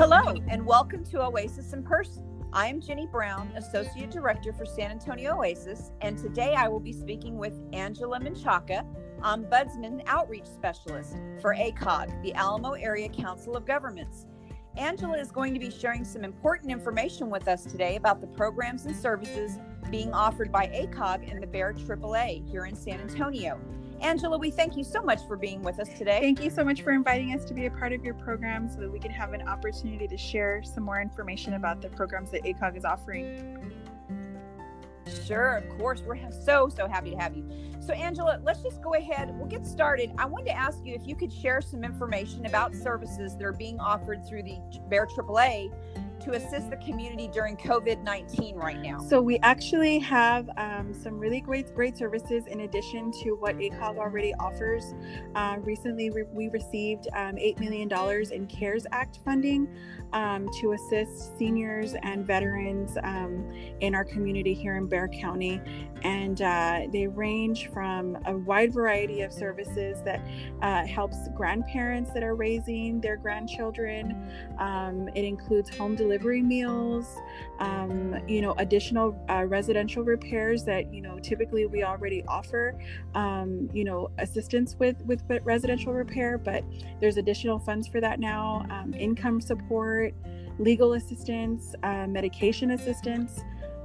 Hello, and welcome to Oasis in Person. I am Jenny Brown, Associate Director for San Antonio Oasis, and today I will be speaking with Angela Menchaca, Ombudsman Outreach Specialist for ACOG, the Alamo Area Council of Governments. Angela is going to be sharing some important information with us today about the programs and services being offered by ACOG and the Bexar AAA here in San Antonio. Angela, we thank you so much for being with us today. Thank you so much for inviting us to be a part of your program so that we can have an opportunity to share some more information about the programs that ACOG is offering. Sure, of course. We're so, so happy to have you. So, Angela, let's just go ahead. We'll get started. I wanted to ask you if you could share some information about services that are being offered through the Bexar AAA to assist the community during COVID 19 right now? So, we actually have um, some really great, great services in addition to what ACOG already offers. Uh, recently, we, we received um, $8 million in CARES Act funding um, to assist seniors and veterans um, in our community here in Bexar County. And uh, they range from a wide variety of services that uh, helps grandparents that are raising their grandchildren. Um, it includes home delivery meals, um, you know, additional uh, residential repairs that, you know, typically we already offer, um, you know, assistance with, with residential repair, but there's additional funds for that now, um, income support, legal assistance, uh, medication assistance,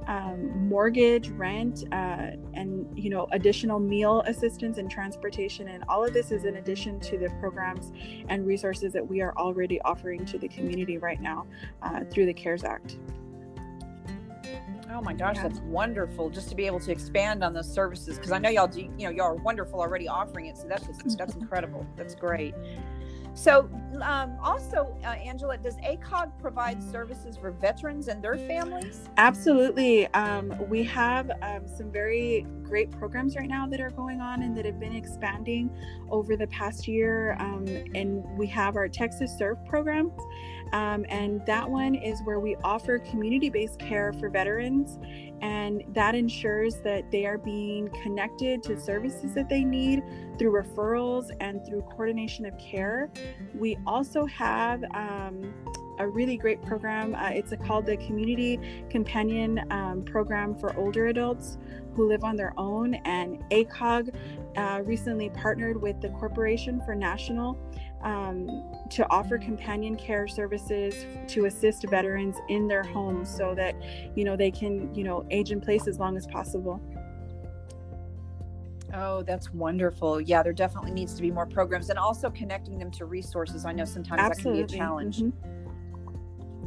um, mortgage, rent, uh, and you know additional meal assistance and transportation. And all of this is in addition to the programs and resources that we are already offering to the community right now uh, through the CARES Act. Oh my gosh, yeah. that's wonderful! Just to be able to expand on those services because I know y'all do. You know, y'all are wonderful already offering it. So that's just that's incredible. That's great. So, um, also, uh, Angela, does ACOG provide services for veterans and their families? Absolutely. Um, we have um, some very great programs right now that are going on and that have been expanding over the past year. Um, and we have our Texas Serve program. Um, and that one is where we offer community based care for veterans and that ensures that they are being connected to services that they need through referrals and through coordination of care. We also have um, a really great program. Uh, it's a, called the Community Companion um, Program for older adults who live on their own. And ACOG uh, recently partnered with the Corporation for National um, to offer companion care services to assist veterans in their homes so that you know they can you know age in place as long as possible Oh, that's wonderful. Yeah, there definitely needs to be more programs and also connecting them to resources. I know sometimes Absolutely. that can be a challenge. Mm-hmm.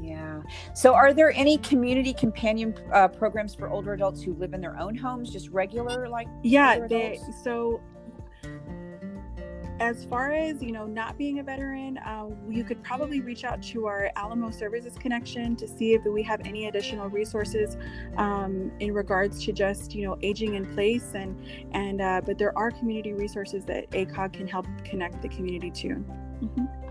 Yeah. So, are there any community companion uh, programs for older adults who live in their own homes, just regular like? Yeah, they. So as far as you know not being a veteran uh, you could probably reach out to our alamo services connection to see if we have any additional resources um, in regards to just you know aging in place and and uh, but there are community resources that acog can help connect the community to mm-hmm.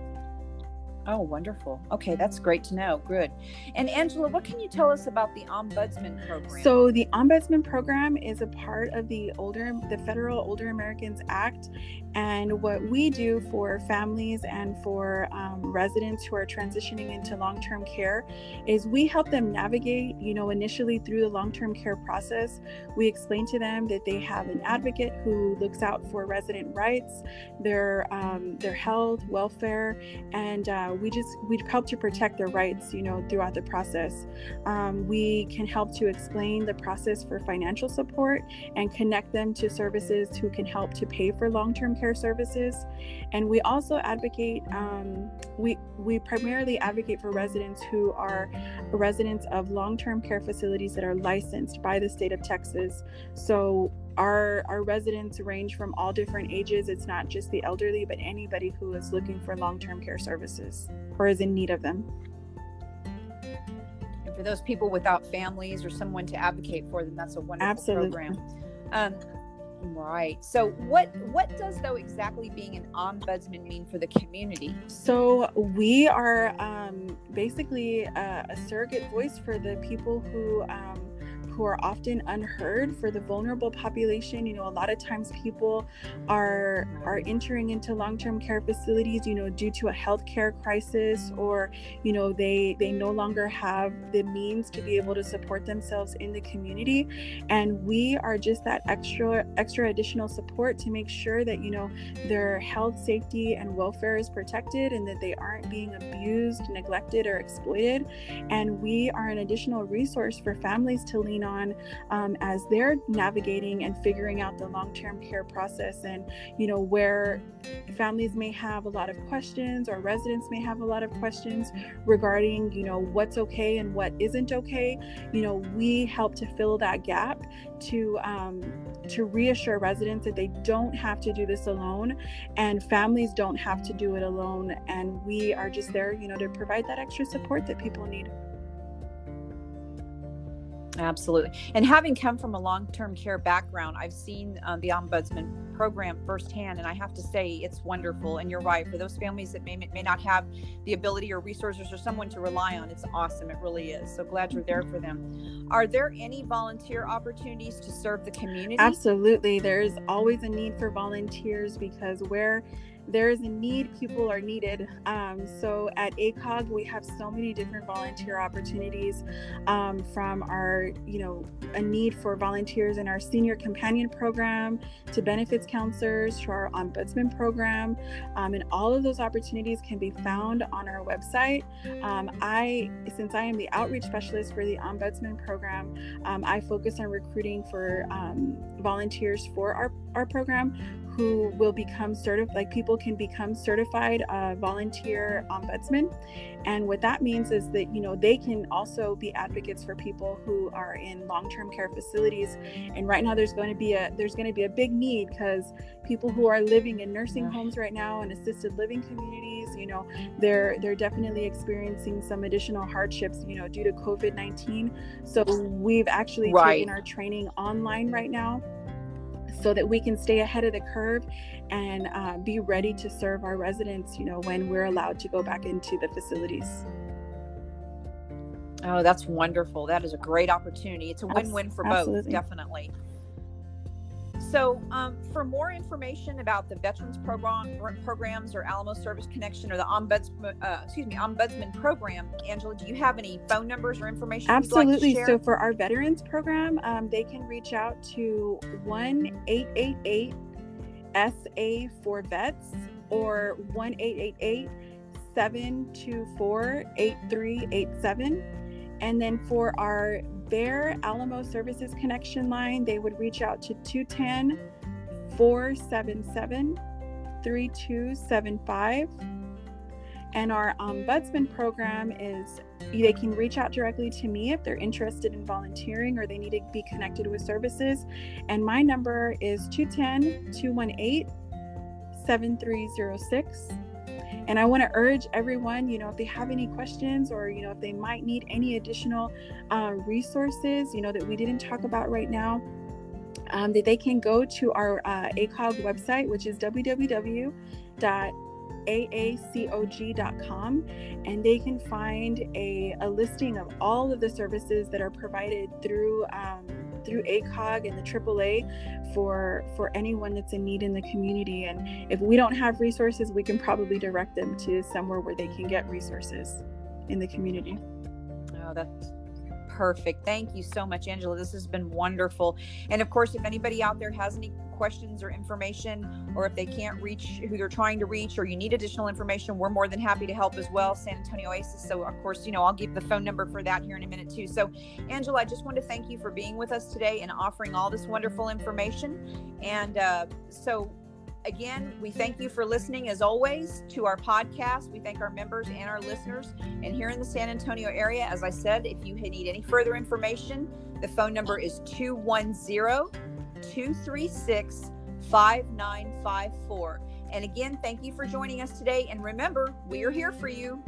Oh, wonderful. Okay, that's great to know. Good. And Angela, what can you tell us about the Ombudsman program? So, the Ombudsman program is a part of the older the Federal Older Americans Act, and what we do for families and for um, residents who are transitioning into long-term care is we help them navigate. You know, initially through the long-term care process, we explain to them that they have an advocate who looks out for resident rights, their um, their health, welfare, and uh, we just we help to protect their rights you know throughout the process. Um, we can help to explain the process for financial support and connect them to services who can help to pay for long-term care services. And we also advocate um, we we primarily advocate for residents who are residents of long-term care facilities that are licensed by the state of texas. So our our residents range from all different ages it's not just the elderly but anybody who is looking for long-term care services or is in need of them and for those people without families or someone to advocate for them that's a wonderful Absolutely. program um, Right. So what what does though exactly being an ombudsman mean for the community? So we are um, basically a, a, surrogate voice for the people who um, who are often unheard for the vulnerable population. You know, a lot of times people are are entering into long-term care facilities, you know, due to a healthcare crisis or, you know, they they no longer have the means to be able to support themselves in the community. And we are just that extra extra additional support to make sure that, you know, their health, safety, and welfare is protected and that they aren't being abused, neglected, or exploited. And we are an additional resource for families to lean on um, as they're navigating and figuring out the long term care process. And, you know, where families may have a lot of questions or residents may have a lot of questions regarding, you know, what's okay and what isn't okay, you know, we help to fill that gap to um, to reassure residents that they don't have to do this alone and families don't have to do it alone and we are just there you know to provide that extra support that people need Absolutely. And having come from a long term care background, I've seen uh, the Ombudsman program firsthand. And I have to say, it's wonderful. And you're right. For those families that may, may not have the ability or resources or someone to rely on, it's awesome. It really is. So glad you're there for them. Are there any volunteer opportunities to serve the community? Absolutely. There's always a need for volunteers because where there is a need, people are needed. Um, so at ACOG, we have so many different volunteer opportunities um, from our, you know, a need for volunteers in our senior companion program to benefits counselors to our ombudsman program. Um, and all of those opportunities can be found on our website. Um, I, since I am the outreach specialist for the ombudsman program, um, I focus on recruiting for um, volunteers for our, our program who will become certified, like people can become certified uh, volunteer ombudsman. And what that means is that, you know, they can also be advocates for people who are in long-term care facilities. And right now there's going to be a, there's going to be a big need because people who are living in nursing homes right now and assisted living communities, you know, they're, they're definitely experiencing some additional hardships, you know, due to COVID-19. So we've actually right. taken our training online right now so that we can stay ahead of the curve and uh, be ready to serve our residents, you know, when we're allowed to go back into the facilities. Oh, that's wonderful. That is a great opportunity. It's a win win for Absolutely. both, definitely. So, um, for more information about the Veterans Program programs or Alamo Service Connection or the Ombudsman, uh, excuse me, Ombudsman Program, Angela, do you have any phone numbers or information? Absolutely. Like so, for our Veterans Program, um, they can reach out to one eight eight eight SA for Vets or one eight eight eight seven two four eight three eight seven. And then for our Bexar Alamo Services Connection line, they would reach out to 210 477 3275. And our ombudsman program is they can reach out directly to me if they're interested in volunteering or they need to be connected with services. And my number is 210 218 7306. And I want to urge everyone, you know, if they have any questions or, you know, if they might need any additional uh, resources, you know, that we didn't talk about right now, um, that they can go to our uh, ACOG website, which is www www.aacog.com, and they can find a, a listing of all of the services that are provided through. Um, through ACOG and the AAA for for anyone that's in need in the community. And if we don't have resources, we can probably direct them to somewhere where they can get resources in the community. Oh, that's perfect. Thank you so much, Angela. This has been wonderful. And of course, if anybody out there has any questions or information, or if they can't reach who they're trying to reach, or you need additional information, we're more than happy to help as well. San Antonio Oasis. So, of course, you know, I'll give the phone number for that here in a minute, too. So, Angela, I just want to thank you for being with us today and offering all this wonderful information. And uh, so, again, we thank you for listening as always to our podcast. We thank our members and our listeners. And here in the San Antonio area, as I said, if you need any further information, the phone number is 210 236 5954. And again, thank you for joining us today. And remember, we are here for you.